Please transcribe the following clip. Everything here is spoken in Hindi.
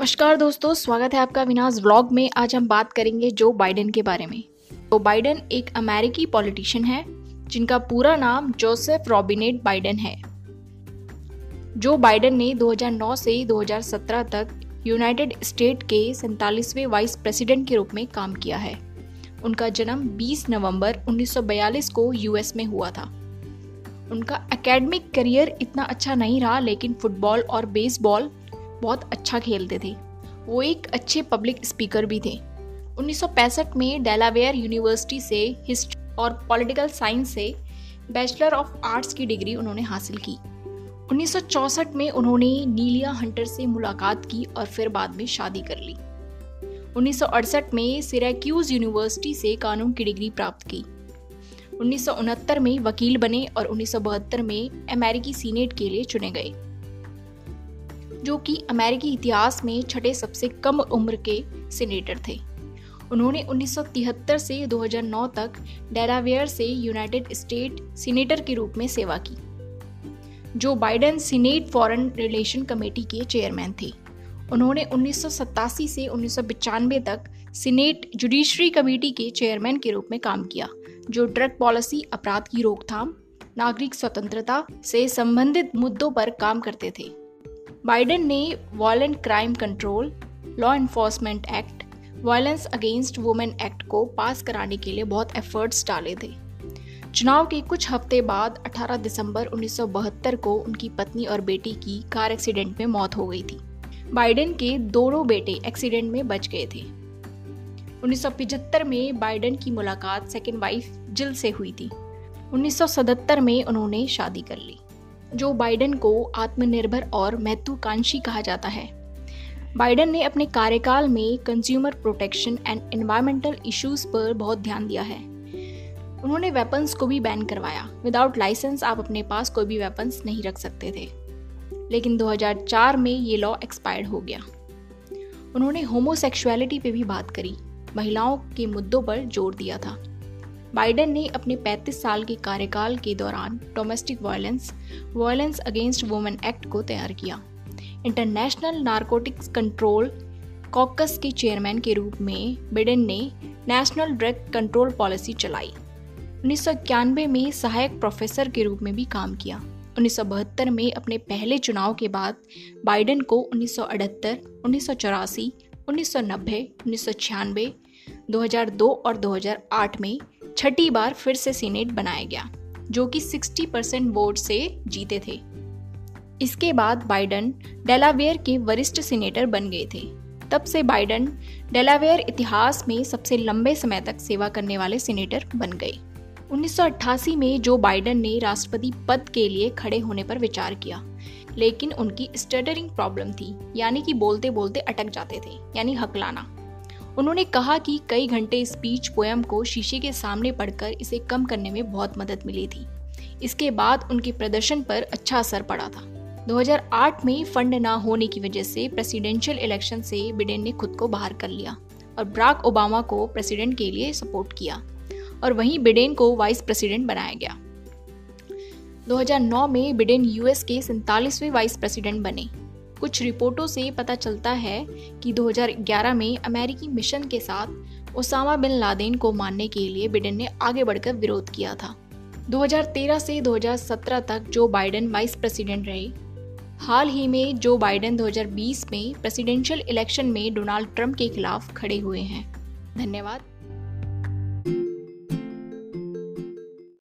नमस्कार दोस्तों, स्वागत है आपका विनाश व्लॉग में। आज हम बात करेंगे जो बाइडेन के बारे में। तो बाइडेन एक अमेरिकी पॉलिटिशियन है, जिनका पूरा नाम जोसेफ रॉबिनेट बाइडेन है। जो बाइडेन ने 2009 से 2017 तक यूनाइटेड स्टेट के सैतालीसवें वाइस प्रेसिडेंट के रूप में काम किया है। उनका जन्म 20 नवंबर 1942 को यूएस में हुआ था। उनका एकेडमिक करियर इतना अच्छा नहीं रहा, लेकिन फुटबॉल और बेसबॉल बहुत अच्छा खेलते थे। वो एक अच्छे पब्लिक स्पीकर भी थे। 1965 में डेलावेयर यूनिवर्सिटी से हिस्ट्री और पॉलिटिकल साइंस से बैचलर ऑफ़ आर्ट्स की डिग्री उन्होंने हासिल की। 1964 में उन्होंने नीलिया हंटर से मुलाकात की और फिर बाद में शादी कर ली। 1968 में सिराक्यूज यूनिवर्सिटी से कानून की डिग्री प्राप्त की। उन्नीस सौ उनहत्तर में वकील बने और उन्नीस सौ बहत्तर में अमेरिकी सीनेट के लिए चुने गए। जो कि अमेरिकी इतिहास में छठे सबसे कम उम्र के सीनेटर थे। उन्होंने 1973 से 2009 तक डेलावेयर से यूनाइटेड स्टेट सीनेटर के रूप में सेवा की, जो Biden senate foreign relation committee के चेयरमैन थे। उन्होंने उन्नीस सौ सतासी से उन्नीस तक सीनेट जुडिशरी कमेटी के चेयरमैन के रूप में काम किया, जो ड्रग पॉलिसी, अपराध की रोकथाम, नागरिक स्वतंत्रता से संबंधित मुद्दों पर काम करते थे। बाइडेन ने violent crime control law enforcement act violence against women act को पास कराने के लिए बहुत एफर्ट्स डाले थे। चुनाव के कुछ हफ़्ते बाद 18 दिसंबर 1972 को उनकी पत्नी और बेटी की कार एक्सीडेंट में मौत हो गई थी। बाइडेन के दोनों बेटे एक्सीडेंट में बच गए थे। 1975 में बाइडेन की मुलाकात सेकेंड वाइफ जिल से हुई थी। 1977 में उन्होंने शादी कर ली। जो बाइडेन को आत्मनिर्भर और महत्वाकांक्षी कहा जाता है। बाइडेन ने अपने कार्यकाल में consumer protection and environmental issues पर बहुत ध्यान दिया है। उन्होंने वेपन्स को भी बैन करवाया। विदाउट लाइसेंस आप अपने पास कोई भी वेपन्स नहीं रख सकते थे। लेकिन 2004 में ये लॉ एक्सपायर्ड हो गया। उन्होंने होमोसेक्सुअलिटी पे भी बात करी। महिलाओं के मुद्दों पर ज़ोर दिया था। बाइडेन ने अपने 35 साल के कार्यकाल के दौरान domestic violence violence against women act को तैयार किया। इंटरनेशनल नारकोटिक्स कंट्रोल कॉकस के चेयरमैन के रूप में बिडेन ने नेशनल ड्रग कंट्रोल पॉलिसी चलाई। उन्नीस सौ इक्यानवे में सहायक प्रोफेसर के रूप में भी काम किया। उन्नीस सौ बहत्तर में अपने पहले चुनाव के बाद बाइडेन को उन्नीस सौ उन्नीस सौ नब्बे, उन्नीस सौ छियानवे 2002 और 2008 में छठी बार फिर से सीनेट बनाया गया, जो कि 60 परसेंट वोट से जीते थे। इसके बाद बाइडन डेलावेयर के वरिष्ठ सीनेटर बन गए थे। तब से बाइडन डेलावेयर इतिहास में सबसे लंबे समय तक सेवा करने वाले सीनेटर बन गए। 1988 में जो बाइडन ने राष्ट्रपति पद के लिए खड़े होने पर विचार किया, लेकिन उनकी स्टटरिंग प्रॉब्लम थी, यानी कि बोलते बोलते अटक जाते थे, यानी हकलाना। उन्होंने कहा कि कई घंटे स्पीच पोएम को शीशे के सामने पढ़कर इसे कम करने में बहुत मदद मिली थी। इसके बाद उनके प्रदर्शन पर अच्छा असर पड़ा था। 2008 में फंड ना होने की वजह से प्रेसिडेंशियल इलेक्शन से बिडेन ने खुद को बाहर कर लिया और ब्राक ओबामा को प्रेसिडेंट के लिए सपोर्ट किया और वहीं बिडेन को वाइस प्रेसिडेंट बनाया गया। 2009 में बिडेन यूएस के सैतालीसवें वाइस प्रेसिडेंट बने। कुछ रिपोर्टों से पता चलता है कि 2011 में अमेरिकी मिशन के साथ ओसामा बिन लादेन को मारने के लिए बिडेन ने आगे बढ़कर विरोध किया था। 2013 से 2017 तक जो बाइडेन वाइस प्रेसिडेंट रहे, हाल ही में जो बाइडेन 2020 में प्रेसिडेंशियल इलेक्शन में डोनाल्ड ट्रंप के खिलाफ खड़े हुए हैं। धन्यवाद।